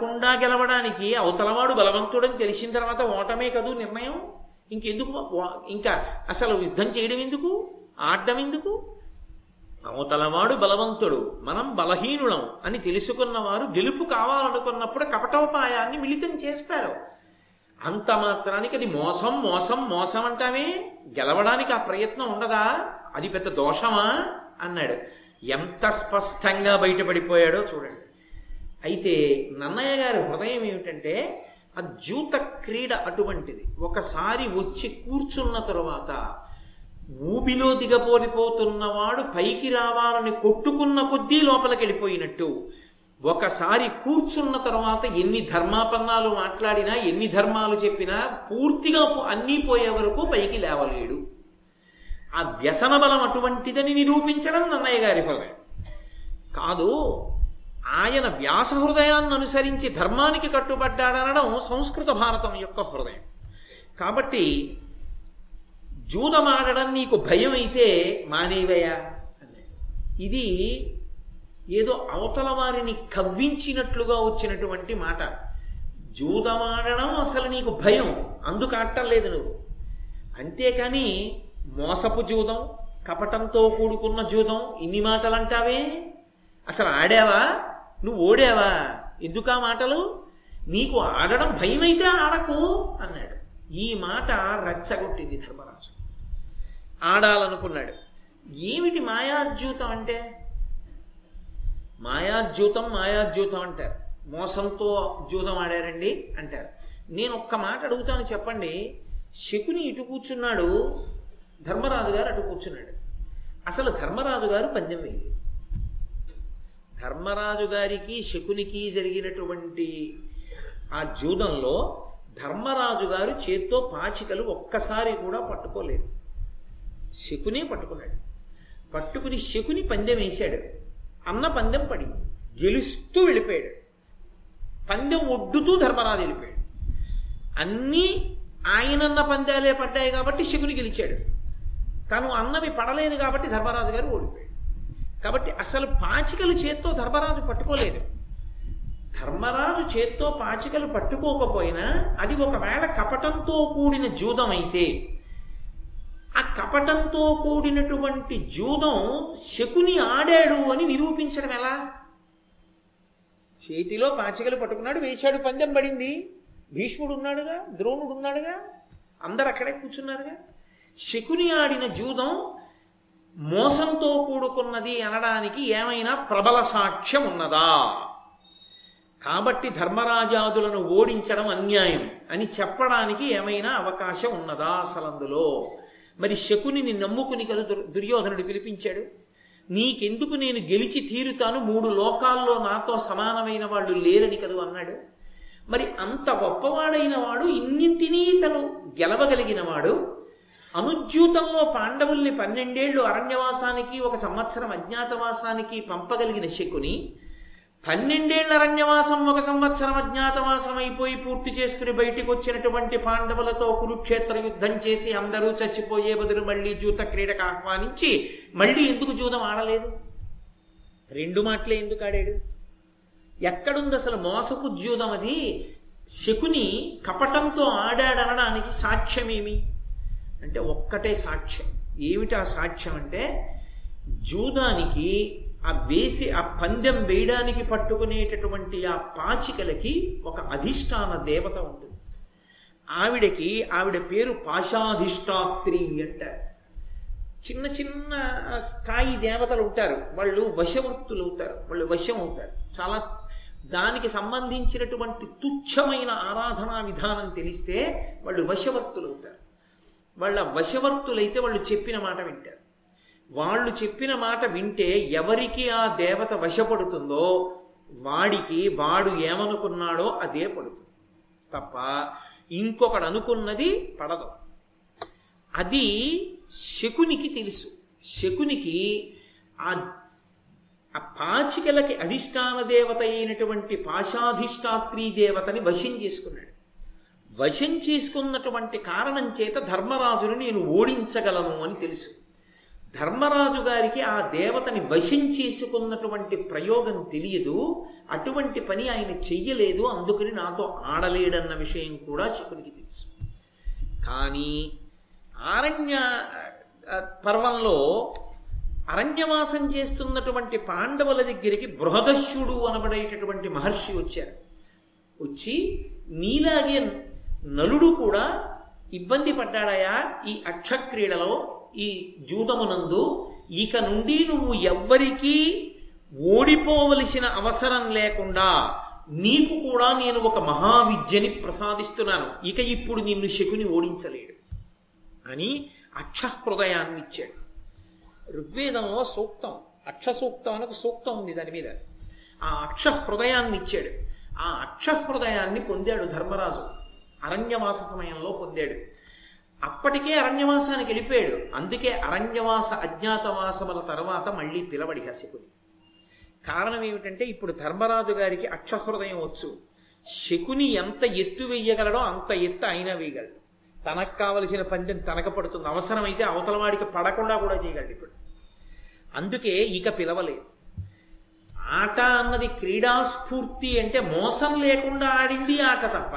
కాకుండా గెలవడానికి అవతలవాడు బలవంతుడని తెలిసిన తర్వాత ఓటమే కదూ నిర్ణయం? ఇంకెందుకు ఇంకా అసలు యుద్ధం చేయడం ఎందుకు? ఆడడం ఎందుకు? అవతలవాడు బలవంతుడు మనం బలహీనులం అని తెలుసుకున్నవారు గెలుపు కావాలనుకున్నప్పుడు కపటోపాయాన్ని మిళితం చేస్తారు. అంత మాత్రానికి అది మోసం మోసం మోసం అంటామే? గెలవడానికి ఆ ప్రయత్నం ఉండదా? అది పెద్ద దోషమా? అన్నాడు. ఎంత స్పష్టంగా బయటపడిపోయాడో చూడండి. అయితే నన్నయ్య గారి హృదయం ఏమిటంటే ఆ జూత క్రీడ అటువంటిది. ఒకసారి వచ్చి కూర్చున్న తరువాత ఊబిలో దిగపోలిపోతున్నవాడు పైకి రావాలని కొట్టుకున్న కొద్దీ లోపలికి వెళ్ళిపోయినట్టు. ఒకసారి కూర్చున్న తర్వాత ఎన్ని ధర్మాపన్నాలు మాట్లాడినా ఎన్ని ధర్మాలు చెప్పినా పూర్తిగా అన్నీ పోయే వరకు పైకి లేవలేడు. ఆ వ్యసన బలం అటువంటిదని నిరూపించడం నన్నయ్య గారి హృదయం. కాదు ఆయన వ్యాస హృదయాన్ని అనుసరించి ధర్మానికి కట్టుబడ్డాడనడం సంస్కృత భారతం యొక్క హృదయం. కాబట్టి జూదమాడడం నీకు భయం అయితే మానేవయ్యా ఇది ఏదో అవతల వారిని కవ్వించినట్లుగా వచ్చినటువంటి మాట. జూదమాడడం అసలు నీకు భయం అందుకు ఆడటం నువ్వు. అంతేకాని మోసపు జూదం కపటంతో కూడుకున్న జూదం ఇన్ని మాటలు అంటావే అసలు ఆడావా? నువ్వు ఓడావా? ఎందుకా మాటలు? నీకు ఆడడం భయమైతే ఆడకు అన్నాడు. ఈ మాట రచ్చగొట్టింది ధర్మరాజు. ఆడాలనుకున్నాడు. ఏమిటి మాయాద్యూతం అంటే? మాయాద్యూతం మాయాద్యూతం అంటారు. మోసంతో జూదం ఆడారండి అంటారు. నేను ఒక్క మాట అడుగుతాను చెప్పండి. శకుని ఇటు కూర్చున్నాడు ధర్మరాజు గారు అటు కూర్చున్నాడు. అసలు ధర్మరాజు గారు పందెం వేయలేదు. ధర్మరాజు గారికి శకునికి జరిగినటువంటి ఆ జూదంలో ధర్మరాజు గారు చేత్తో పాచికలు ఒక్కసారి కూడా పట్టుకోలేదు. శకునే పట్టుకున్నాడు. పట్టుకుని శకుని పందెం వేశాడు. అన్న పందెం పడి గెలుస్తూ వెళ్ళిపోయాడు. పందెం ఒడ్డుతూ ధర్మరాజు వెళ్ళిపోయాడు. అన్నీ ఆయనన్న పందాలే పడ్డాయి కాబట్టి శకుని గెలిచాడు. తను అన్నవి పడలేదు కాబట్టి ధర్మరాజు గారు ఓడిపోయాడు. కాబట్టి అసలు పాచికలు చేత్తో ధర్మరాజు పట్టుకోలేదు. ధర్మరాజు చేత్తో పాచికలు పట్టుకోకపోయినా అది ఒకవేళ కపటంతో కూడిన జూదం అయితే ఆ కపటంతో కూడినటువంటి జూదం శకుని ఆడాడు అని నిరూపించడం ఎలా? చేతిలో పాచికలు పట్టుకున్నాడు వేశాడు పందెం పడింది. భీష్ముడు ఉన్నాడుగా ద్రోణుడు ఉన్నాడుగా అందరు అక్కడే కూర్చున్నారుగా. శకుని ఆడిన జూదం మోసంతో కూడుకున్నది అనడానికి ఏమైనా ప్రబల సాక్ష్యం ఉన్నదా? కాబట్టి ధర్మరాజాదులను ఓడించడం అన్యాయం అని చెప్పడానికి ఏమైనా అవకాశం ఉన్నదా అసలు అందులో? మరి శకునిని నమ్ముకుని కదా దుర్యోధనుడు పిలిపించాడు. నీకెందుకు నేను గెలిచి తీరుతాను? మూడు లోకాల్లో నాతో సమానమైన వాళ్ళు లేరని కదూ అన్నాడు. మరి అంత గొప్పవాడైన వాడు ఇన్నింటినీ తను గెలవగలిగిన వాడు అనుజ్యూతంలో పాండవుల్ని పన్నెండేళ్ళు అరణ్యవాసానికి ఒక సంవత్సరం అజ్ఞాతవాసానికి పంపగలిగిన శకుని పన్నెండేళ్ళ అరణ్యవాసం ఒక సంవత్సరం అజ్ఞాతవాసం అయిపోయి పూర్తి చేసుకుని బయటికి వచ్చినటువంటి పాండవులతో కురుక్షేత్ర యుద్ధం చేసి అందరూ చచ్చిపోయే బదులు మళ్ళీ జూత క్రీడకు ఆహ్వానించి మళ్ళీ ఎందుకు జూదం ఆడలేదు? రెండు మాటలే ఎందుకు ఆడాడు? ఎక్కడుంది అసలు మోసపు జూదం అది? శకుని కపటంతో ఆడాడనడానికి సాక్ష్యమేమి? అంటే ఒక్కటే సాక్ష్యం. ఏమిటి ఆ సాక్ష్యం అంటే జూదానికి ఆ వేసి ఆ పందెం వేయడానికి పట్టుకునేటటువంటి ఆ పాచికలకి ఒక అధిష్టాన దేవత ఉంటుంది. ఆవిడకి ఆవిడ పేరు పాశాధిష్టాత్రి అంటారు. చిన్న చిన్న స్థాయి దేవతలు ఉంటారు. వాళ్ళు వశవృత్తులు అవుతారు. వాళ్ళు వశం అవుతారు. చాలా దానికి సంబంధించినటువంటి తుచ్చమైన ఆరాధనా విధానం తెలిస్తే వాళ్ళు వశవర్తులు అవుతారు. వాళ్ళ వశవర్తులైతే వాళ్ళు చెప్పిన మాట వింటారు. వాళ్ళు చెప్పిన మాట వింటే ఎవరికి ఆ దేవత వశపడుతుందో వాడికి వాడు ఏమనుకున్నాడో అదే పడుతుంది. తప్ప ఇంకొకడు అనుకున్నది పడదు. అది శకునికి తెలుసు. శకునికి ఆ ఆ పాచికలకి అధిష్టాన దేవత అయినటువంటి పాశాధిష్టాత్రీ దేవతని వశం చేసుకున్నాడు. వశం చేసుకున్నటువంటి కారణం చేత ధర్మరాజును నేను ఓడించగలను అని తెలుసు. ధర్మరాజు గారికి ఆ దేవతని వశం చేసుకున్నటువంటి ప్రయోగం తెలియదు. అటువంటి పని ఆయన చెయ్యలేదు. అందుకని నాతో ఆడలేడన్న విషయం కూడా శకునికి తెలుసు. కానీ ఆరణ్య పర్వంలో అరణ్యవాసం చేస్తున్నటువంటి పాండవుల దగ్గరికి బృహదశ్యుడు అనబడేటటువంటి మహర్షి వచ్చారు. వచ్చి నీలాగే నలుడు కూడా ఇబ్బంది పడ్డాడయా ఈ అక్షక్రీడలో ఈ జూదమునందు ఇక నుండి నువ్వు ఎవ్వరికీ ఓడిపోవలసిన అవసరం లేకుండా నీకు కూడా నేను ఒక మహావిద్యని ప్రసాదిస్తున్నాను. ఇక ఇప్పుడు నిన్ను శకుని ఓడించలేడు. అని అక్షహృదయాన్ని ఇచ్చాడు. ఋగ్వేదంలో సూక్తం అక్ష సూక్తం అని ఒక సూక్తం ఉంది దాని మీద. ఆ అక్షహృదయాన్ని ఇచ్చాడు. ఆ అక్షహృదయాన్ని పొందాడు ధర్మరాజు. అరణ్యవాస సమయంలో పొందాడు. అప్పటికే అరణ్యవాసానికి వెళ్ళిపోయాడు. అందుకే అరణ్యవాస అజ్ఞాతవాసముల తర్వాత మళ్ళీ పిలవడి శకుని కారణం ఏమిటంటే ఇప్పుడు ధర్మరాజు గారికి అక్షహృదయం వచ్చు. శకుని ఎంత ఎత్తు వేయగలడో అంత ఎత్తు అయినా వేయగలడు తనకు కావలసిన పందెం తనకు పడుతుంది. అవసరమైతే అవతల వాడికి పడకుండా కూడా చేయగలడు ఇప్పుడు. అందుకే ఇక పిలవలేదు. ఆట అన్నది క్రీడాస్ఫూర్తి అంటే మోసం లేకుండా ఆడింది ఆట తప్ప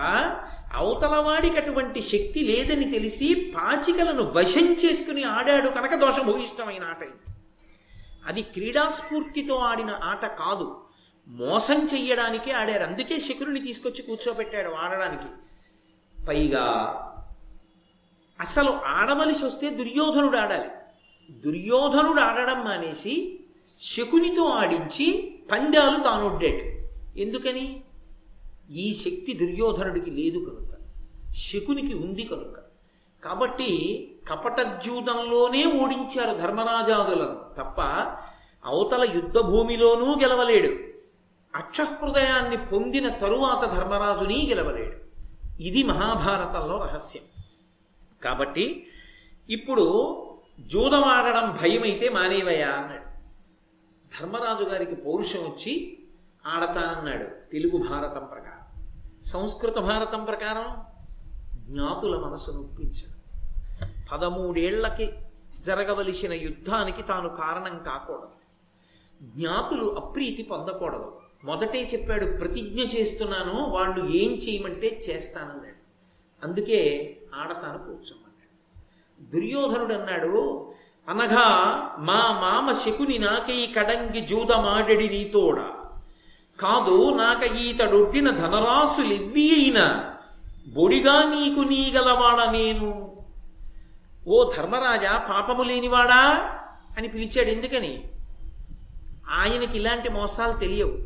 అవతలవాడికి అటువంటి శక్తి లేదని తెలిసి పాచికలను వశం చేసుకుని ఆడాడు కనుక ఇష్టమైన ఆట ఇది. అది క్రీడాస్ఫూర్తితో ఆడిన ఆట కాదు. మోసం చెయ్యడానికే ఆడారు. అందుకే శకురుని తీసుకొచ్చి కూర్చోబెట్టాడు ఆడడానికి. పైగా అసలు ఆడవలసి వస్తే దుర్యోధనుడు ఆడాలి. దుర్యోధనుడు ఆడడం మానేసి శకునితో ఆడించి పందాలు తానొడ్డాడు. ఎందుకని? ఈ శక్తి దుర్యోధనుడికి లేదు కనుక శకునికి ఉంది కనుక. కాబట్టి కపటజ్యూతంలోనే ఓడించారు ధర్మరాజాదులను తప్ప అవతల యుద్ధ భూమిలోనూ గెలవలేడు. అక్షహృదయాన్ని పొందిన తరువాత ధర్మరాజుని గెలవలేడు. ఇది మహాభారతంలో రహస్యం. కాబట్టి ఇప్పుడు జూదమాడడం భయమైతే మానేవయ్యా అన్నాడు. ధర్మరాజు గారికి పౌరుషం వచ్చి ఆడతానన్నాడు తెలుగు భారతం ప్రకారం. సంస్కృత భారతం ప్రకారం జ్ఞాతుల మనసు నొప్పించడు. పదమూడేళ్ళకి జరగవలసిన యుద్ధానికి తాను కారణం కాకూడదు. జ్ఞాతులు అప్రీతి పొందకూడదు. మొదటే చెప్పాడు ప్రతిజ్ఞ చేస్తున్నాను వాళ్ళు ఏం చేయమంటే చేస్తానన్నాడు. అందుకే ఆడతాను కూర్చోమన్నాడు. దుర్యోధనుడు అన్నాడు అనగా మా మామ శకుని నాకై కడంగి జూదమాడెడి నీతోడా కాదు నాక ఈతడొడ్డిన ధనరాశులివ్వి అయిన బొడిగా నీకు నీగలవాడ నేను. ఓ ధర్మరాజా పాపము లేనివాడా? అని పిలిచాడు ఎందుకని? ఆయనకి ఇలాంటి మోసాలు తెలియవు.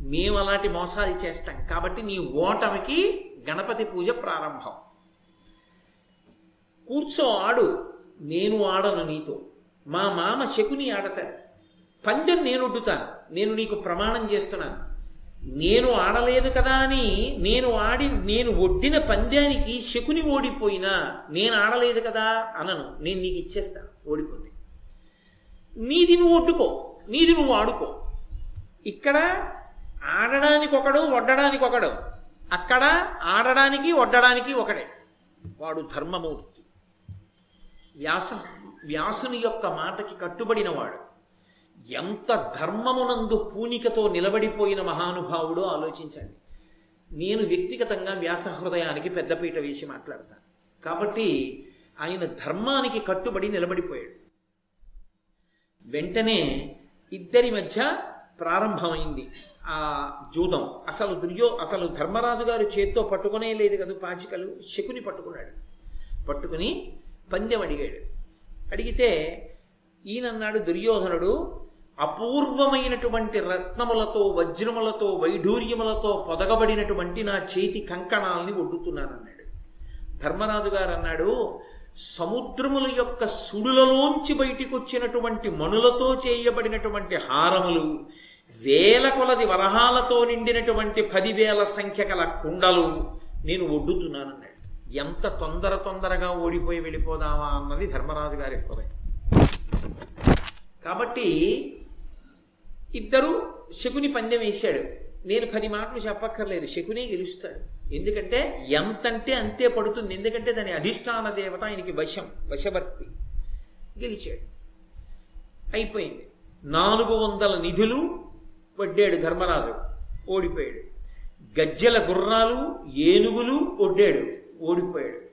మేము అలాంటి మోసాలు చేస్తాం. కాబట్టి నీ ఓటమికి గణపతి పూజ ప్రారంభం. కూర్చో ఆడు. నేను ఆడను నీతో. మా మామ శకుని ఆడతాడు. పందెం నేను ఒడ్డుతాను నేను నీకు ప్రమాణం చేస్తున్నాను. నేను ఆడలేదు కదా అని నేను ఆడి నేను ఒడ్డిన పంద్యానికి శకుని ఓడిపోయినా నేను ఆడలేదు కదా అనను. నేను నీకు ఇచ్చేస్తాను. ఓడిపోతే. నీది నువ్వు ఒడ్డుకో. నీది నువ్వు ఆడుకో. ఇక్కడ ఆడడానికి ఒకడు వడ్డడానికి ఒకడు. అక్కడ ఆడడానికి వడ్డడానికి ఒకడే. వాడు ధర్మమూర్తి. వ్యాస వ్యాసుని యొక్క మాటకి కట్టుబడినవాడు ఎంత ధర్మమునందు పూనికతో నిలబడిపోయిన మహానుభావుడో ఆలోచించండి. నేను వ్యక్తిగతంగా వ్యాస హృదయానికి పెద్దపీట వేసి మాట్లాడతాను. కాబట్టి ఆయన ధర్మానికి కట్టుబడి నిలబడిపోయాడు. వెంటనే ఇద్దరి మధ్య ప్రారంభమైంది ఆ జూదం. అసలు దుర్యో అసలు ధర్మరాజు గారు చేత్తో పట్టుకునే లేదు కదా పాచికలు? శకుని పట్టుకున్నాడు. పట్టుకుని పందెం అడిగాడు. అడిగితే ఈయనన్నాడు దుర్యోధనుడు అపూర్వమైనటువంటి రత్నములతో వజ్రములతో వైఢూర్యములతో పొదగబడినటువంటి నా చేతి కంకణాలని ఒడ్డుతున్నానన్నాడు. ధర్మరాజు గారు అన్నాడు సముద్రముల యొక్క సుడులలోంచి బయటికి వచ్చినటువంటి మణులతో చేయబడినటువంటి హారములు వేల కొలది వరహాలతో నిండినటువంటి పదివేల సంఖ్య గల కుండలు నేను ఒడ్డుతున్నానన్నాడు. ఎంత తొందర తొందరగా ఓడిపోయి వెళ్ళిపోదామా అన్నది ధర్మరాజు గారి హృదయం. కాబట్టి ఇద్దరు శకుని పందెం వేశాడు. నేను పది మాటలు చెప్పక్కర్లేదు శకునే గెలుస్తాడు. ఎందుకంటే ఎంతంటే అంతే పడుతుంది. ఎందుకంటే దాని అధిష్టాన దేవత ఆయనకి వశం వశవర్తి గెలిచాడు. అయిపోయింది. నాలుగు వందల నిధులు వడ్డాడు ధర్మరాజు. ఓడిపోయాడు. గజ్జెల గుర్రాలు ఏనుగులు ఒడ్డాడు ఓడిపోయాడు.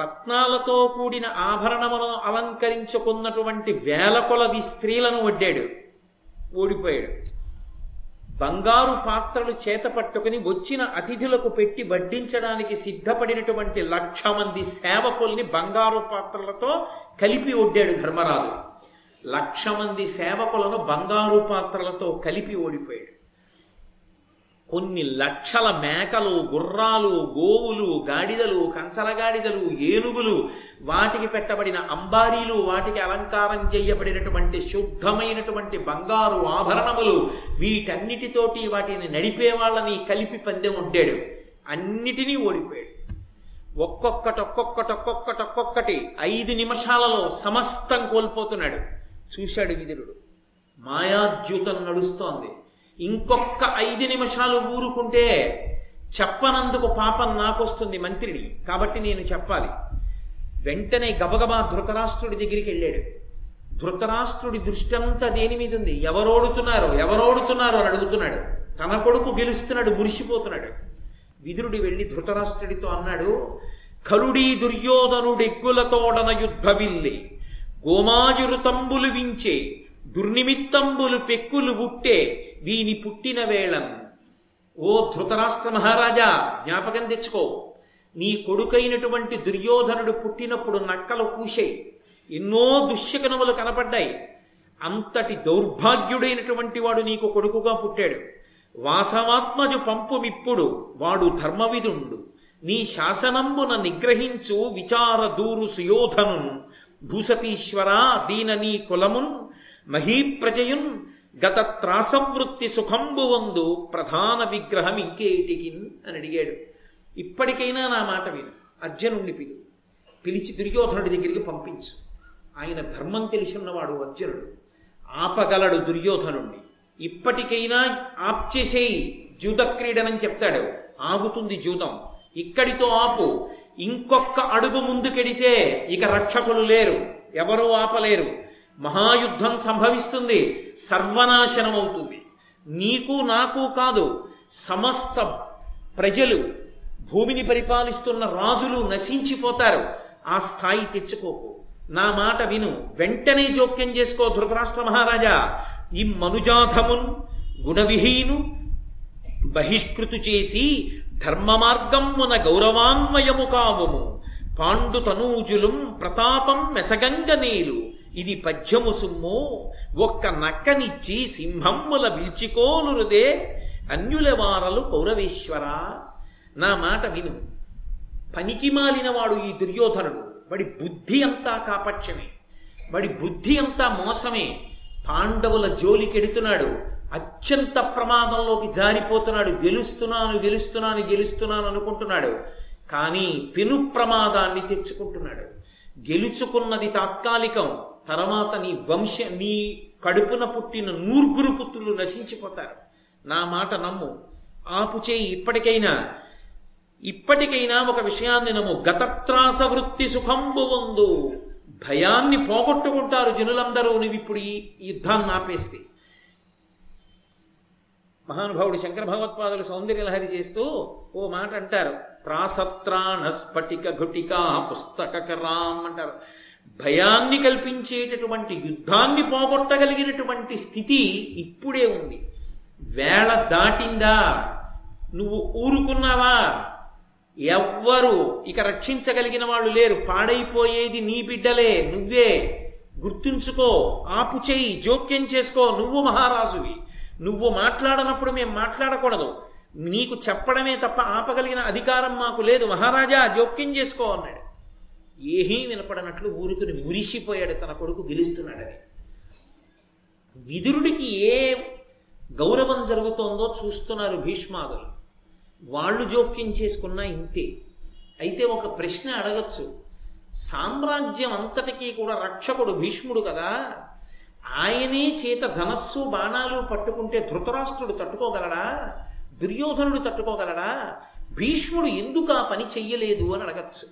రత్నాలతో కూడిన ఆభరణములను అలంకరించుకున్నటువంటి వేల కొలది స్త్రీలను వడ్డాడు. ఓడిపోయాడు. బంగారు పాత్రలు చేత పట్టుకుని వచ్చిన అతిథులకు పెట్టి వడ్డించడానికి సిద్ధపడినటువంటి లక్ష మంది సేవకుల్ని బంగారు పాత్రలతో కలిపి ఒడ్డాడు ధర్మరాజు. లక్ష మంది సేవకులను బంగారు పాత్రలతో కలిపి ఓడిపోయాడు. కొన్ని లక్షల మేకలు గుర్రాలు గోవులు గాడిదలు కంచరగాడిదలు ఏనుగులు వాటికి పెట్టబడిన అంబారీలు వాటికి అలంకారం చేయబడినటువంటి శుద్ధమైనటువంటి బంగారు ఆభరణములు వీటన్నిటితోటి వాటిని నడిపే వాళ్ళని కలిపి పందెం ఉండాడు. అన్నిటినీ ఓడిపోయాడు. ఒక్కొక్కటి ఒక్కొక్కటి ఒక్కొక్కటి ఒక్కొక్కటి ఐదు నిమిషాలలో సమస్తం కోల్పోతున్నాడు. చూశాడు విదురుడు. మాయాద్యూతం నడుస్తోంది. ఇంకొక్క ఐదు నిమిషాలు ఊరుకుంటే చెప్పనందుకు పాపం నాకొస్తుంది మంత్రిని. కాబట్టి నేను చెప్పాలి. వెంటనే గబగబా ధృతరాష్ట్రుడి దగ్గరికి వెళ్ళాడు. ధృతరాష్ట్రుడి దృష్టంతా దేని మీద ఉంది? ఎవరోడుతున్నారో ఎవరోడుతున్నారో అని అడుగుతున్నాడు. తన కొడుకు గెలుస్తున్నాడు మురిసిపోతున్నాడు. విదురుడి వెళ్ళి ధృతరాష్ట్రుడితో అన్నాడు కలుడీ దుర్యోధనుడెగ్గులతోడన యుద్ధవిల్లి. గోమాజురు తంబులు వించే దుర్నిమిత్తంబులు పెక్కులు ఉట్టే వీని పుట్టిన వేళం. ఓ ధృతరాష్ట్ర మహారాజా జ్ఞాపకం తెచ్చుకో. నీ కొడుకైనటువంటి దుర్యోధనుడు పుట్టినప్పుడు నక్కలు కూశాయి ఎన్నో దుశ్శకనములు కనపడ్డాయి. అంతటి దౌర్భాగ్యుడైనటువంటి వాడు నీకు కొడుకుగా పుట్టాడు. వాసవాత్మజు పంపుమిప్పుడు వాడు ధర్మవిధుండు నీ శాసనంబున నిగ్రహించు విచార దూరు సుయోధను భూసతీశ్వర దీన నీ కులమున్. మహీప్రజయున్ గత త్రాసవృత్తి సుఖంబు వందు ప్రధాన విగ్రహం ఇంకేటికిన్ అని అడిగాడు. ఇప్పటికైనా నా మాట విను. అర్జునుణ్ణి పిలు. పిలిచి దుర్యోధనుడి దగ్గరికి పంపించు. ఆయన ధర్మం తెలిసిన్నవాడు అర్జునుడు. ఆపగలడు దుర్యోధనుణ్ణి. ఇప్పటికైనా ఆప్చేసేయి. జూద క్రీడనని చెప్తాడు. ఆగుతుంది జూదం. ఇక్కడితో ఆపు. ఇంకొక అడుగు ముందుకెడితే ఇక రక్షకులు లేరు. ఎవరూ ఆపలేరు. మహాయుద్ధం సంభవిస్తుంది సర్వనాశనం అవుతుంది నీకు నాకు కాదు సమస్త ప్రజలు భూమిని పరిపాలిస్తున్న రాజులు నశించిపోతారు. ఆ స్థాయి తెచ్చుకోకు. నా మాట విను. వెంటనే జోక్యం చేసుకో ధృతరాష్ట్ర మహారాజా. ఈ మనుజాధమున్ గుణవిహీను బహిష్కృతు చేసి ధర్మ మార్గమున గౌరవాన్వయము కావుము. పాండు తనూజులం ప్రతాపం మెసగంగ నీలు. ఇది పద్యము సుమ్ము. ఒక్క నక్కనిచ్చి సింహమ్ముల విల్చికోలురుదే. అన్యుల వారలు కౌరవేశ్వర. నా మాట విను. పనికి మాలినవాడు ఈ దుర్యోధనుడు. వాడి బుద్ధి అంతా కాపక్షమే. వాడి బుద్ధి అంతా మోసమే. పాండవుల జోలికెడుతున్నాడు. అత్యంత ప్రమాదంలోకి జారిపోతున్నాడు. గెలుస్తున్నాను గెలుస్తున్నాను గెలుస్తున్నాను అనుకుంటున్నాడు. కానీ పెను ప్రమాదాన్ని తెచ్చుకుంటున్నాడు. గెలుచుకున్నది తాత్కాలికం. తర్వాత నీ వంశ నీ కడుపున పుట్టిన నూర్గురు పుత్రులు నశించిపోతారు. నా మాట నమ్ము. ఆపు చేయి ఇప్పటికైనా. ఇప్పటికైనా ఒక విషయాన్ని నమ్ము. గతత్రాస వృత్తి సుఖంబు వందు. భయాన్ని పోగొట్టుకుంటారు జనులందరూ. నువ్వు ఇప్పుడు ఈ యుద్ధాన్ని ఆపేస్తే. మహానుభావుడు శంకర భగవత్పాదులు సౌందర్యలహరి చేస్తూ ఓ మాట అంటారు. త్రాసత్రాణ స్ఫటిక ఘటికా పుస్తకరాం అంటారు భయాన్ని కల్పించేటటువంటి యుద్ధాన్ని పోగొట్టగలిగినటువంటి స్థితి ఇప్పుడే ఉంది. వేళ దాటిందా? నువ్వు ఊరుకున్నావా? ఎవ్వరు ఇక రక్షించగలిగిన వాళ్ళు లేరు. పాడైపోయేది నీ బిడ్డలే నువ్వే. గుర్తుంచుకో ఆపు చేయి జోక్యం చేసుకో. నువ్వు మహారాజువి. నువ్వు మాట్లాడనప్పుడు మేము మాట్లాడకూడదు. నీకు చెప్పడమే తప్ప ఆపగలిగిన అధికారం మాకు లేదు. మహారాజా జోక్యం చేసుకో అన్నాడు. ఏమీ వినపడనట్లు ఊరుకుని మురిసిపోయాడు. తన కొడుకు గెలుస్తున్నాడని విదురుడికి ఏ గౌరవం జరుగుతోందో చూస్తున్నారు భీష్మాదులు. వాళ్ళు జోక్యం చేసుకున్నా ఇంతే. అయితే ఒక ప్రశ్న అడగచ్చు. సామ్రాజ్యం అంతటికీ కూడా రక్షకుడు భీష్ముడు కదా? ఆయనే చేత ధనస్సు బాణాలు పట్టుకుంటే ధృతరాష్ట్రుడు తట్టుకోగలడా? దుర్యోధనుడు తట్టుకోగలడా? భీష్ముడు ఎందుకు ఆ పని చెయ్యలేదు అని అడగచ్చు.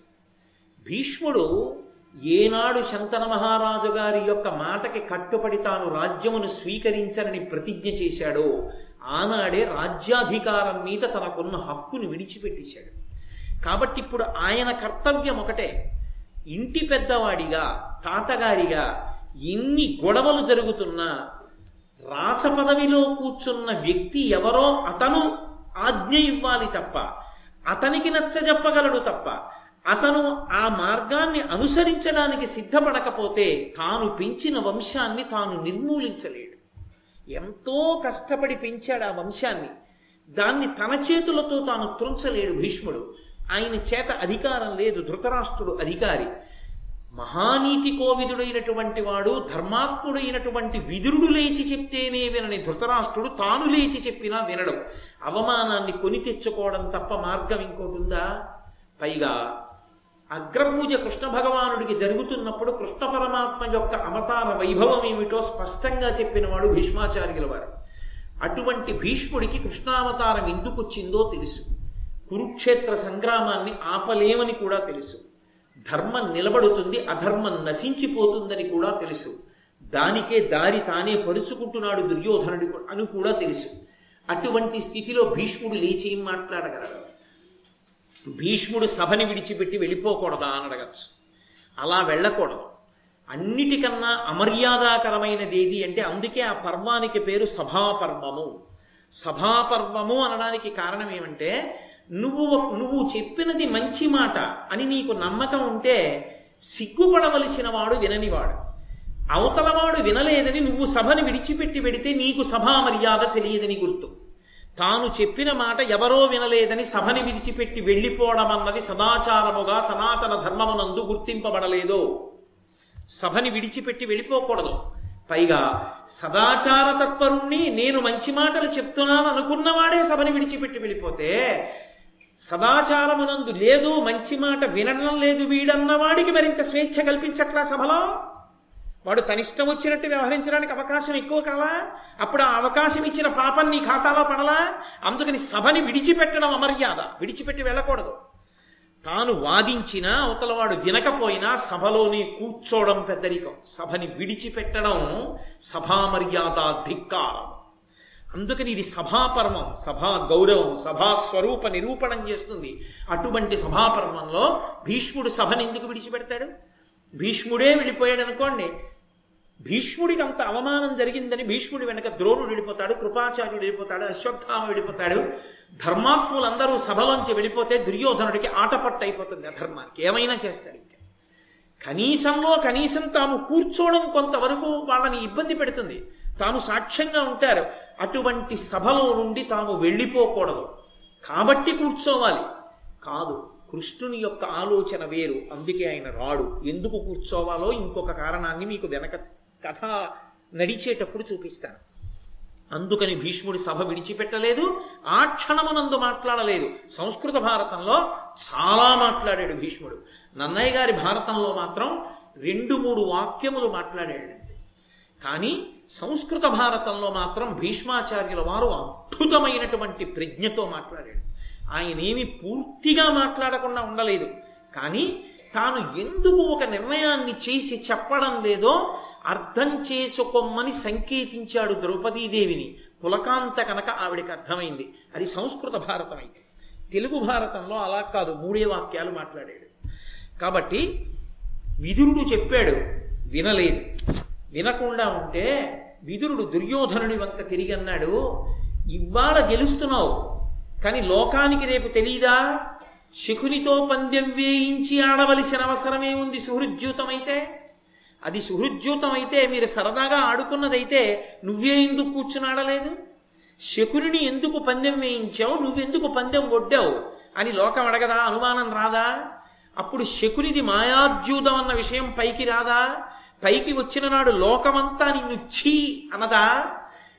భీష్ముడు ఏనాడు శంతన మహారాజు గారి యొక్క మాటకి కట్టుబడి తాను రాజ్యమును స్వీకరించనని ప్రతిజ్ఞ చేశాడో ఆనాడే రాజ్యాధికారం మీద తనకున్న హక్కును విడిచిపెట్టేశాడు. కాబట్టి ఇప్పుడు ఆయన కర్తవ్యం ఒకటే. ఇంటి పెద్దవాడిగా తాతగారిగా ఎన్ని గొడవలు జరుగుతున్నా రాచపదవిలో కూర్చున్న వ్యక్తి ఎవరో అతను ఆజ్ఞ ఇవ్వాలి తప్ప అతనికి నచ్చజెప్పగలడు తప్ప అతను ఆ మార్గాన్ని అనుసరించడానికి సిద్ధపడకపోతే తాను పెంచిన వంశాన్ని తాను నిర్మూలించలేడు. ఎంతో కష్టపడి పెంచాడు ఆ వంశాన్ని. దాన్ని తన చేతులతో తాను త్రుంచలేడు భీష్ముడు. ఆయన చేత అధికారం లేదు ధృతరాష్ట్రుడు అధికారి. మహానీతి కోవిదుడైనటువంటి వాడు ధర్మాత్ముడైనటువంటి విదురుడు లేచి చెప్తేనే వినని ధృతరాష్ట్రుడు తాను లేచి చెప్పినా వినడం. అవమానాన్ని కొని తెచ్చుకోవడం తప్ప మార్గం ఇంకోటి ఉందా? పైగా అగ్రపూజ కృష్ణ భగవానుడికి జరుగుతున్నప్పుడు కృష్ణ పరమాత్మ యొక్క అమతాన వైభవం ఏమిటో స్పష్టంగా చెప్పినవాడు భీష్మాచార్యుల వారు. అటువంటి భీష్ముడికి కృష్ణావతారం ఎందుకు వచ్చిందో తెలుసు. కురుక్షేత్ర సంగ్రామాన్ని ఆపలేమని కూడా తెలుసు. ధర్మం నిలబడుతుంది అధర్మం నశించిపోతుందని కూడా తెలుసు. దానికే దారి తానే పరుచుకుంటున్నాడు దుర్యోధనుడి అని కూడా తెలుసు. అటువంటి స్థితిలో భీష్ముడు లేచి ఏం మాట్లాడగలడు? భీష్ముడు సభని విడిచిపెట్టి వెళ్ళిపోకూడదా అని అడగచ్చు. అలా వెళ్ళకూడదు. అన్నిటికన్నా అమర్యాదాకరమైనది ఏది అంటే అందుకే ఆ పర్వానికి పేరు సభాపర్వము. సభాపర్వము అనడానికి కారణం ఏమంటే నువ్వు నువ్వు చెప్పినది మంచి మాట అని నీకు నమ్మకం ఉంటే సిగ్గుపడవలసిన వాడు విననివాడు. అవతలవాడు వినలేదని నువ్వు సభని విడిచిపెట్టి వెడితే నీకు సభా మర్యాద తెలియదని గుర్తు. తాను చెప్పిన మాట ఎవరో వినలేదని సభని విడిచిపెట్టి వెళ్ళిపోవడం అన్నది సదాచారముగా సనాతన ధర్మమునందు గుర్తింపబడలేదో. సభని విడిచిపెట్టి వెళ్ళిపోకూడదు. పైగా సదాచార తత్పరుణ్ణి నేను మంచి మాటలు చెప్తున్నాను అనుకున్నవాడే సభని విడిచిపెట్టి వెళ్ళిపోతే సదాచారమునందు లేదు మంచి మాట వినడం లేదు వీడన్నవాడికి మరింత స్వేచ్ఛ కల్పించట్లా సభలో? వాడు తనిష్టం వచ్చినట్టు వ్యవహరించడానికి అవకాశం ఎక్కువ కాలా? అప్పుడు ఆ అవకాశం ఇచ్చిన పాపం నీ ఖాతాలో పడలా? అందుకని సభని విడిచిపెట్టడం అమర్యాద. విడిచిపెట్టి వెళ్ళకూడదు. తాను వాదించినా అవతలవాడు వినకపోయినా సభలోనే కూర్చోవడం పెద్దరికం. సభని విడిచిపెట్టడం సభామర్యాద ధిక్కారం అందుకని ఇది సభాపర్వం సభా గౌరవం సభా స్వరూప నిరూపణం చేస్తుంది. అటువంటి సభాపర్వంలో భీష్ముడు సభను ఎందుకు విడిచిపెడతాడు? భీష్ముడే వెళ్ళిపోయాడు అనుకోండి. భీష్ముడికి అంత అవమానం జరిగిందని భీష్ముడి వెనక ద్రోణుడు వెళ్ళిపోతాడు కృపాచార్యుడు వెళ్ళిపోతాడు అశ్వత్థామ వెళ్ళిపోతాడు. ధర్మాత్ములందరూ సభలోంచి వెళ్ళిపోతే దుర్యోధనుడికి ఆటపట్టు అయిపోతుంది అధర్మానికి. ఏమైనా చేస్తాడు ఇంకా. కనీసంలో కనీసం తాము కూర్చోవడం కొంతవరకు వాళ్ళని ఇబ్బంది పెడుతుంది. తాము సాక్ష్యంగా ఉంటారు. అటువంటి సభలో నుండి తాము వెళ్ళిపోకూడదు. కాబట్టి కూర్చోవాలి. కాదు కృష్ణుని యొక్క ఆలోచన వేరు. అందుకే ఆయన రాడు. ఎందుకు కూర్చోవాలో ఇంకొక కారణాన్ని మీకు వెనక కథ నడిచేటప్పుడు చూపిస్తాను. అందుకని భీష్ముడి సభ విడిచిపెట్టలేదు. ఆ క్షణమునందు మాట్లాడలేదు. సంస్కృత భారతంలో చాలా మాట్లాడాడు భీష్ముడు. నన్నయ్య గారి భారతంలో మాత్రం రెండు మూడు వాక్యములు మాట్లాడాడు. కానీ సంస్కృత భారతంలో మాత్రం భీష్మాచార్యుల వారు అద్భుతమైనటువంటి ప్రజ్ఞతో మాట్లాడాడు ఆయన ఏమి పూర్తిగా మాట్లాడకుండా ఉండలేదు. కానీ తాను ఎందుకు ఒక నిర్ణయాన్ని చేసి చెప్పడం లేదో అర్థం చేసుకోమని సంకేతించాడు ద్రౌపదీదేవిని. పులకాంత కనుక ఆవిడికి అర్థమైంది. అది సంస్కృత భారతం అయితే. తెలుగు భారతంలో అలా కాదు. మూడే వాక్యాలు మాట్లాడాడు. కాబట్టి విదురుడు చెప్పాడు వినలేదు. వినకుండా ఉంటే విదురుడు దుర్యోధనుని వంక తిరిగి అన్నాడు ఇవాళ గెలుస్తున్నావు కానీ లోకానికి రేపు తెలీదా? శకునితో పందెం వేయించి ఆడవలసిన అవసరమే ఉంది సుహృద్యూతమైతే అది సుహృద్యూతమైతే అయితే మీరు సరదాగా ఆడుకున్నదైతే నువ్వే ఎందుకు కూర్చుని ఆడలేదు శకుని ఎందుకు పందెం వేయించావు? నువ్వెందుకు పందెం ఒడ్డావు అని లోకం అడగదా? అనుమానం రాదా? అప్పుడు శకునిది మాయాద్యూతం అన్న విషయం పైకి రాదా? పైకి వచ్చిన నాడు లోకమంతా నిన్ను ఛీ అనదా?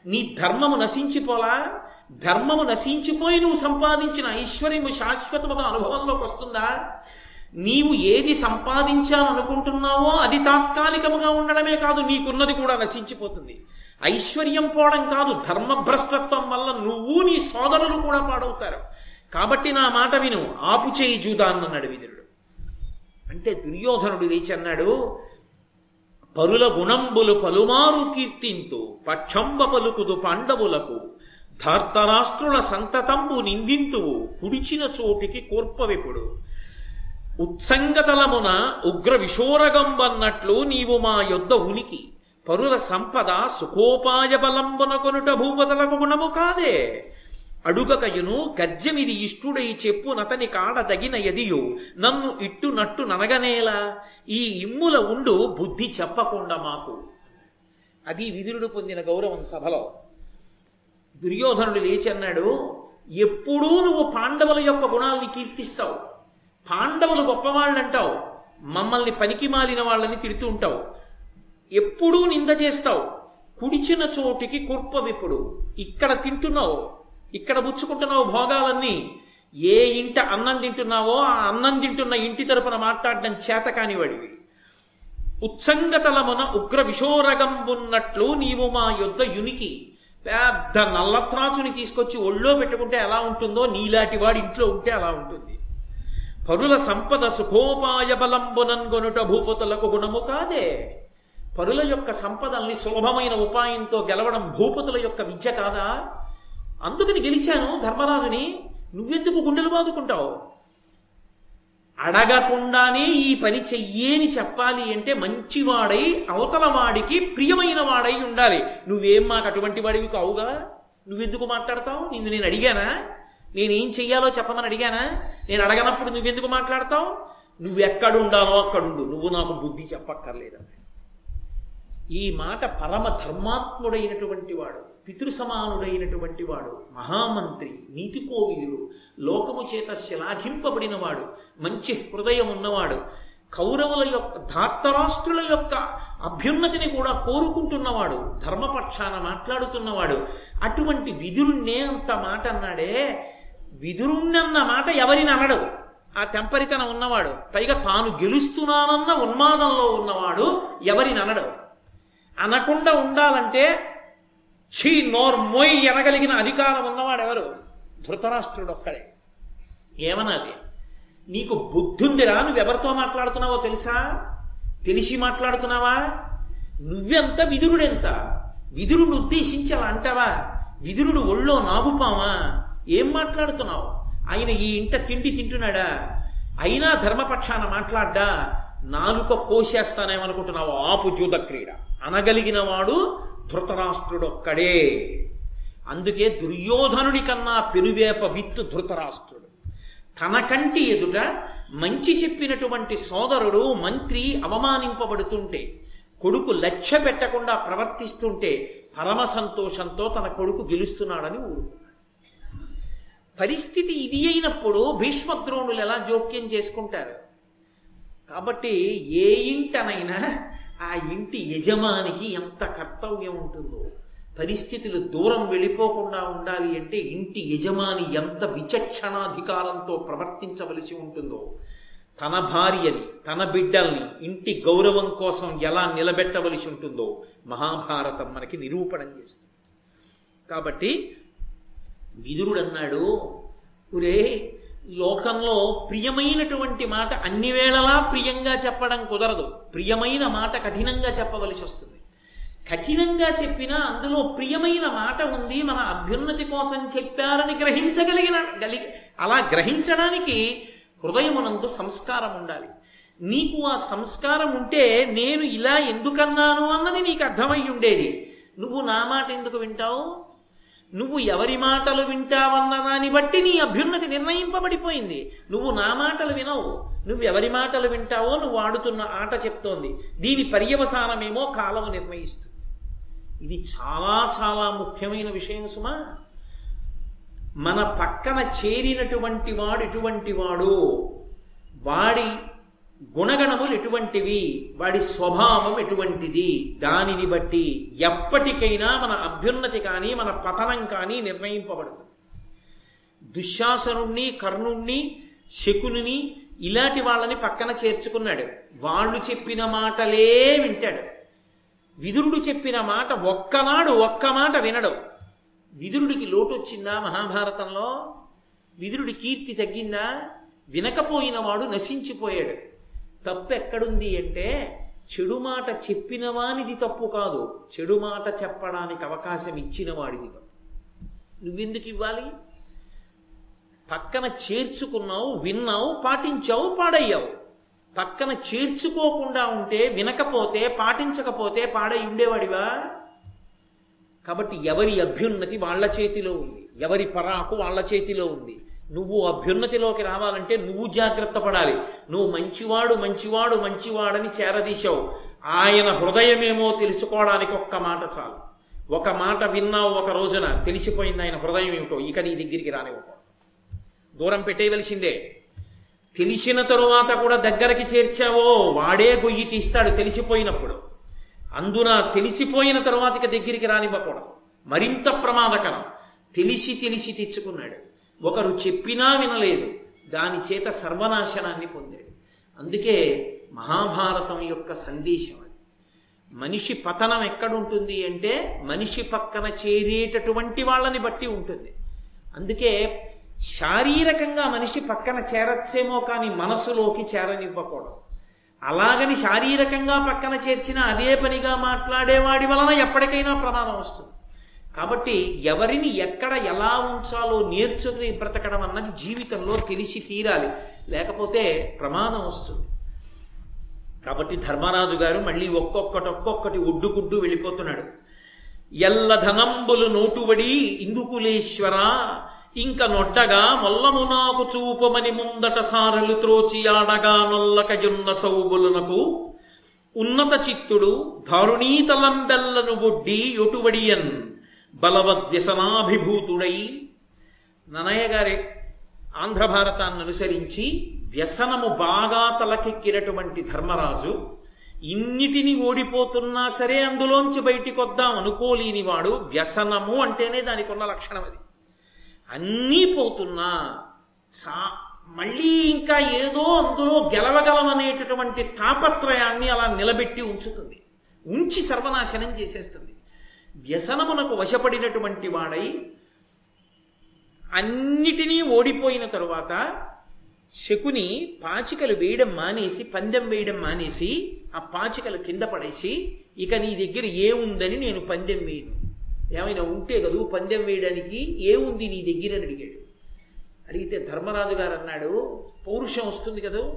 నీ ధర్మము నశించిపోలా? ధర్మము నశించిపోయి నువ్వు సంపాదించిన ఐశ్వర్యము శాశ్వతముగా అనుభవంలోకి వస్తుందా? నీవు ఏది సంపాదించాలనుకుంటున్నావో అది తాత్కాలికముగా ఉండడమే కాదు నీకున్నది కూడా నశించిపోతుంది. ఐశ్వర్యం పోవడం కాదు ధర్మభ్రష్టత్వం వల్ల నువ్వు నీ సోదరులు కూడా పాడవుతారు. కాబట్టి నా మాట విను ఆపు చేయి జూదాన్నన్నాడు విదురుడు. అంటే దుర్యోధనుడు వేచి అన్నాడు పరుల గుణంబులు పలుమారు కీర్తింతు పక్షంబ పలుకుదు పాండవులకు ధార్తరాష్ట్రుల సంతతంబు నిందింతువు కుడిచిన చోటికి కోర్పవిపుడు. ఉత్సంగతలమున ఉగ్ర విశోరగంబన్నట్లు నీవు మా యొద్ద ఉనికి. పరుల సంపద సుఖోపాయ బలంబున కొనుట భూపతలకు గుణము కాదే. అడుగకయును గజ్జమిది ఇష్టుడై చెప్పు నతని కాడ తగిన ఎదియు నన్ను ఇట్టు నట్టు ననగనేలా? ఈ ఇమ్ముల ఉండు బుద్ధి చెప్పకుండా మాకు. అది విదురుడు పొందిన గౌరవం సభలో. దుర్యోధనుడు లేచి అన్నాడు ఎప్పుడూ నువ్వు పాండవుల యొక్క గుణాల్ని కీర్తిస్తావు. పాండవులు గొప్పవాళ్ళు అంటావు మమ్మల్ని పనికి మాలిన వాళ్ళని తిడుతూ ఉంటావు. ఎప్పుడూ నింద చేస్తావు. కుడిచిన చోటికి కుర్పవిప్పుడు. ఇక్కడ తింటున్నావు. ఇక్కడ పుచ్చుకుంటున్నావు భోగాలన్నీ. ఏ ఇంట అన్నం తింటున్నావో ఆ అన్నం తింటున్న ఇంటి తరపున మాట్లాడడం చేత కానివాడివి. ఉత్సంగతలమున ఉగ్ర విషోరగంబున్నట్లు నీవు మా యొద్ద యునికి పెద్ద నల్లత్రాచుని తీసుకొచ్చి ఒళ్ళో పెట్టుకుంటే ఎలా ఉంటుందో నీలాంటి వాడి ఇంట్లో ఉంటే అలా ఉంటుంది. పరుల సంపద సుఖోపాయ బలంబునన్గొనుట భూపతులకు గుణము కాదే. పరుల యొక్క సంపదల్ని సులభమైన ఉపాయంతో గెలవడం భూపతుల యొక్క విద్య కాదా? అందుకని గెలిచాను ధర్మరాజుని. నువ్వెందుకు గుండెలు బాదుకుంటావు? అడగకుండానే ఈ పని చెయ్యేని చెప్పాలి అంటే మంచివాడై అవతల వాడికి ప్రియమైన వాడై ఉండాలి. నువ్వేం మాకు అటువంటి వాడివి కావుగా? నువ్వెందుకు మాట్లాడతావు? నిన్ను నేను అడిగానా? నేనేం చెయ్యాలో చెప్పమని అడిగానా? నేను అడగనప్పుడు నువ్వెందుకు మాట్లాడతావు? నువ్వు ఎక్కడుండాలో అక్కడుండు. నువ్వు నాకు బుద్ధి చెప్పక్కర్లేదు ఈ మాట పరమ ధర్మాత్ముడైనటువంటి వాడు. పితృ సమానుడైనటువంటి వాడు మహామంత్రి నీతి కోవిదుడు లోకము చేత శిలాఘింపబడినవాడు మంచి హృదయం ఉన్నవాడు కౌరవుల యొక్క ధార్తరాష్ట్రుల యొక్క అభ్యున్నతిని కూడా కోరుకుంటున్నవాడు ధర్మపక్షాన మాట్లాడుతున్నవాడు అటువంటి విదురుణ్ణే అంత మాట అన్నాడే విదురుణ్ణన్న మాట ఎవరిని అనడు. ఆ తెంపరితనం ఉన్నవాడు పైగా తాను గెలుస్తున్నానన్న ఉన్మాదంలో ఉన్నవాడు ఎవరిని అనడు. అనకుండా ఉండాలంటే ఛీ నోర్మోయ్ అనగలిగిన అధికారం ఉన్నవాడు ఎవరు ధృతరాష్ట్రుడు ఒక్కడే ఏమనాలి? నీకు బుద్ధుందిరా నువ్వెవరితో మాట్లాడుతున్నావో తెలుసా? తెలిసి మాట్లాడుతున్నావా? నువ్వెంత విదురుడెంత? విదురుడు ఉద్దేశించి అలా అంటావా? విదురుడు ఒళ్ళో నాగుపామా? ఏం మాట్లాడుతున్నావు? ఆయన ఈ ఇంట తిండి తింటున్నాడా? అయినా ధర్మపక్షాన మాట్లాడ్డా? నాలుక కోసేస్తానేమనుకుంటున్నావు? ఆపు జూద క్రీడ. అనగలిగిన వాడు ధృతరాష్ట్రుడొక్కడే. అందుకే దుర్యోధనుడి కన్నా పెనువేప విత్తు ధృతరాష్ట్రుడు. తన కంటి ఎదుట మంచి చెప్పినటువంటి సోదరుడు మంత్రి అవమానింపబడుతుంటే కొడుకు లక్ష్య పెట్టకుండా ప్రవర్తిస్తుంటే పరమ సంతోషంతో తన కొడుకు గెలుస్తున్నాడని ఊరుకున్నాడు పరిస్థితి ఇది అయినప్పుడు భీష్మద్రోణులు ఎలా జోక్యం చేసుకుంటారు? కాబట్టి ఏ ఇంటనైనా ఆ ఇంటి యజమానికి ఎంత కర్తవ్యం ఉంటుందో. పరిస్థితులు దూరం వెళ్ళిపోకుండా ఉండాలి అంటే ఇంటి యజమాని ఎంత విచక్షణాధికారంతో ప్రవర్తించవలసి ఉంటుందో. తన భార్యని తన బిడ్డల్ని ఇంటి గౌరవం కోసం ఎలా నిలబెట్టవలసి ఉంటుందో మహాభారతం మనకి నిరూపణం చేస్తుంది. కాబట్టి విదురుడు అన్నాడు ఒరే లోకంలో ప్రియమైనటువంటి మాట అన్ని వేళలా ప్రియంగా చెప్పడం కుదరదు. ప్రియమైన మాట కఠినంగా చెప్పవలసి వస్తుంది. కఠినంగా చెప్పినా అందులో ప్రియమైన మాట ఉంది మన అభ్యున్నతి కోసం చెప్పారని గ్రహించగలిగిన గలిగి అలా గ్రహించడానికి హృదయమునందు సంస్కారం ఉండాలి. నీకు ఆ సంస్కారం ఉంటే నేను ఇలా ఎందుకన్నాను అన్నది నీకు అర్థమై ఉండేది. నువ్వు నా మాట ఎందుకు వింటావు? నువ్వు ఎవరి మాటలు వింటావన్న దాన్ని బట్టి నీ అభ్యున్నతి నిర్ణయింపబడిపోయింది. నువ్వు నా మాటలు వినవు. నువ్వు ఎవరి మాటలు వింటావో నువ్వు ఆడుతున్న ఆట చెప్తోంది. దీని పర్యవసానమేమో కాలము నిర్ణయిస్తుంది. ఇది చాలా చాలా ముఖ్యమైన విషయం సుమా. మన పక్కన చేరినటువంటి వాడు ఇటువంటి వాడు. వాడి గుణగణములు ఎటువంటివి? వాడి స్వభావం ఎటువంటిది? దానిని బట్టి ఎప్పటికైనా మన అభ్యున్నతి కానీ మన పతనం కానీ నిర్ణయింపబడుతుంది. దుశ్శాసనుణ్ణి కర్ణుణ్ణి శకుని ఇలాంటి వాళ్ళని పక్కన చేర్చుకున్నాడు. వాళ్ళు చెప్పిన మాటలే వింటాడు. విదురుడు చెప్పిన మాట ఒక్కనాడు ఒక్క మాట వినడు. విదురుడికి లోటు వచ్చిందా మహాభారతంలో? విదురుడి కీర్తి తగ్గిందా? వినకపోయిన వాడు నశించిపోయాడు. తప్పు ఎక్కడుంది అంటే చెడు మాట చెప్పిన వానిది తప్పు కాదు. చెడు మాట చెప్పడానికి అవకాశం ఇచ్చిన వాడిది తప్పు. నువ్వెందుకు ఇవ్వాలి? పక్కన చేర్చుకున్నావు విన్నావు పాటించావు పాడయ్యావు. పక్కన చేర్చుకోకుండా ఉంటే వినకపోతే పాటించకపోతే పాడై ఉండేవాడివా? కాబట్టి ఎవరి అభ్యున్నతి వాళ్ళ చేతిలో ఉంది. ఎవరి పరాకు వాళ్ళ చేతిలో ఉంది. నువ్వు అభ్యున్నతిలోకి రావాలంటే నువ్వు జాగ్రత్త పడాలి. నువ్వు మంచివాడు మంచివాడు మంచివాడని చేరదీశావు. ఆయన హృదయమేమో తెలుసుకోవడానికి ఒక్క మాట చాలు. ఒక మాట విన్నావు ఒక రోజున తెలిసిపోయింది ఆయన హృదయం ఏమిటో. ఇక నీ దగ్గరికి రానివ్వకూడదు. దూరం పెట్టేయవలసిందే. తెలిసిన తరువాత కూడా దగ్గరికి చేర్చావో? వాడే గొయ్యి తీస్తాడు తెలిసిపోయినప్పుడు. అందున తెలిసిపోయిన తరువాత ఇక దగ్గరికి రానివ్వకూడదు. మరింత ప్రమాదకరం. తెలిసి తెలిసి తెచ్చుకున్నాడు. ఒకరు చెప్పినా వినలేదు. దాని చేత సర్వనాశనాన్ని పొందాడు. అందుకే మహాభారతం యొక్క సందేశం అది. మనిషి పతనం ఎక్కడుంటుంది అంటే మనిషి పక్కన చేరేటటువంటి వాళ్ళని బట్టి ఉంటుంది. అందుకే శారీరకంగా మనిషి పక్కన చేరచ్చేమో కానీ మనసులోకి చేరనివ్వకూడదు. అలాగని శారీరకంగా పక్కన చేర్చిన అదే పనిగా మాట్లాడేవాడి వలన ఎప్పటికైనా ప్రమాదం వస్తుంది. కాబట్టి ఎవరిని ఎక్కడ ఎలా ఉంచాలో నేర్చుకుని బ్రతకడం అన్నది జీవితంలో తెలిసి తీరాలి. లేకపోతే ప్రమాదం వస్తుంది. కాబట్టి ధర్మరాజు గారు మళ్ళీ ఒక్కొక్కటి ఒక్కొక్కటి ఒడ్డుకుడ్డు వెళ్ళిపోతున్నాడు. ఎల్ల ధనంబులు నోటుబడి ఇందుకులేశ్వర ఇంక నొడ్డగా మొల్లము నాకు చూపమని ముందట సారలు త్రోచి ఆడగా నొల్లకయున్న సౌబులనకు ఉన్నత చిత్తుడు దారుణీతలంబెల్లను ఒడ్డి యొటువడియన్ బలవద్వ్యసనాభిభూతుడై ననయ్య గారి ఆంధ్ర భారతాన్ని అనుసరించి వ్యసనము బాగా తలకెక్కినటువంటి ధర్మరాజు ఇన్నిటిని ఓడిపోతున్నా సరే అందులోంచి బయటికి వద్దాం అనుకోలేని వాడు వ్యసనము అంటేనే దానికి ఉన్న లక్షణం అది. అన్నీ పోతున్నా సా మళ్ళీ ఇంకా ఏదో అందులో గెలవగలమనేటటువంటి తాపత్రయాన్ని అలా నిలబెట్టి ఉంచుతుంది. ఉంచి సర్వనాశనం చేసేస్తుంది. వ్యసనమునకు వశపడినటువంటి వాడై అన్నిటినీ ఓడిపోయిన తరువాత శకుని పాచికలు వేయడం మానేసి పందెం వేయడం మానేసి ఆ పాచికలు కింద పడేసి ఇక నీ దగ్గర ఏముందని నేను పందెం వేయను. ఏమైనా ఉంటే కదూ పందెం వేయడానికి ఏముంది నీ దగ్గర అని అడిగాడు. అడిగితే ధర్మరాజు గారు అన్నాడు పౌరుషం వస్తుంది కదూ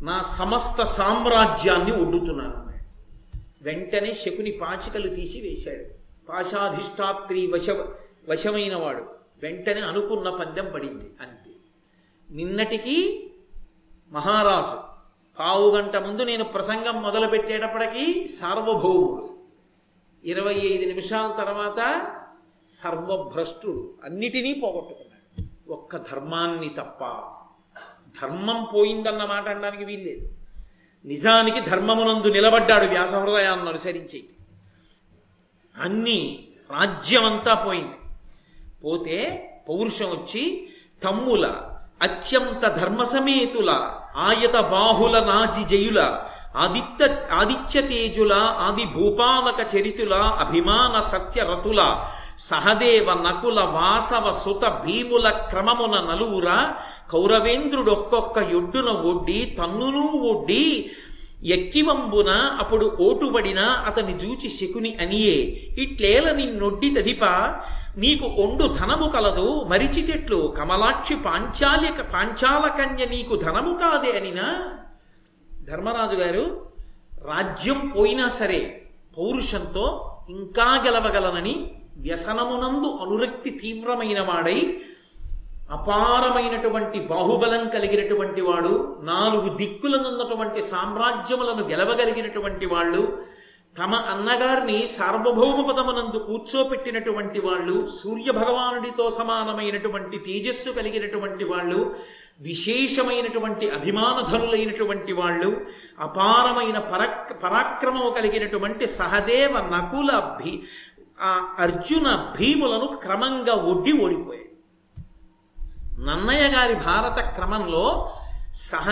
నా సమస్త సామ్రాజ్యాన్ని ఒడ్డుతున్నాను అన్నాడు. వెంటనే శకుని పాచికలు తీసి వేశాడు. పాశాధిష్టాత్రి వశ వశమైన వాడు వెంటనే అనుకున్న పందెం పడింది అంతే. నిన్నటికి మహారాజు పావు గంట ముందు నేను ప్రసంగం మొదలుపెట్టేటప్పటికీ సార్వభౌముడు. ఇరవై ఐదు నిమిషాల తర్వాత సర్వభ్రష్టుడు. అన్నిటినీ పోగొట్టుకున్నాడు. ఒక్క ధర్మాన్ని తప్ప ధర్మం పోయిందన్న మాట అనడానికి వీల్లేదు. నిజానికి ధర్మమునందు నిలబడ్డాడు వ్యాసహృదయాన్ని అనుసరించి అన్ని రాజ్యమంతా పోయింది. పోతే పౌరుషం వచ్చి తమ్ముల అత్యంత ధర్మసమేతుల ఆయత బాహుల నాజి జయుల ఆదిత్య ఆదిత్య తేజుల ఆది భూపాలక చరితుల అభిమాన సత్యరతుల సహదేవ నకుల వాసవ సుత భీముల క్రమమున నలువుర కౌరవేంద్రుడొక్కొక్క యొడ్డున ఒడ్డి తన్నును ఒడ్డి ఎక్కివంబున అప్పుడు ఓటుబడిన అతని జూచి శకుని అనియే. ఇట్లేల నిన్నొడ్డి తదిప నీకు ఒండు ధనము కలదు మరిచితెట్లు కమలాక్షి పాంచాల్య పాంచాల కన్య నీకు ధనము కాదే అనినా? ధర్మరాజు గారు రాజ్యం పోయినా సరే పౌరుషంతో ఇంకా గెలవగలనని వ్యసనమునందు అనురక్తి తీవ్రమైన వాడై అపారమైనటువంటి బాహుబలం కలిగినటువంటి వాడు నాలుగు దిక్కులనున్నటువంటి సామ్రాజ్యములను గెలవగలిగినటువంటి వాళ్ళు తమ అన్నగారిని సార్వభౌమ పదమునందు కూర్చోపెట్టినటువంటి వాళ్ళు సూర్య భగవానుడితో సమానమైనటువంటి తేజస్సు కలిగినటువంటి వాళ్ళు విశేషమైనటువంటి అభిమానధనులైనటువంటి వాళ్ళు అపారమైన పరక్ పరాక్రమము కలిగినటువంటి సహదేవ నకుల భీ ఆ అర్జున భీములను క్రమంగా ఒడ్డి ఓడిపోయాయి నన్నయ్య గారి భారత క్రమంలో సహజ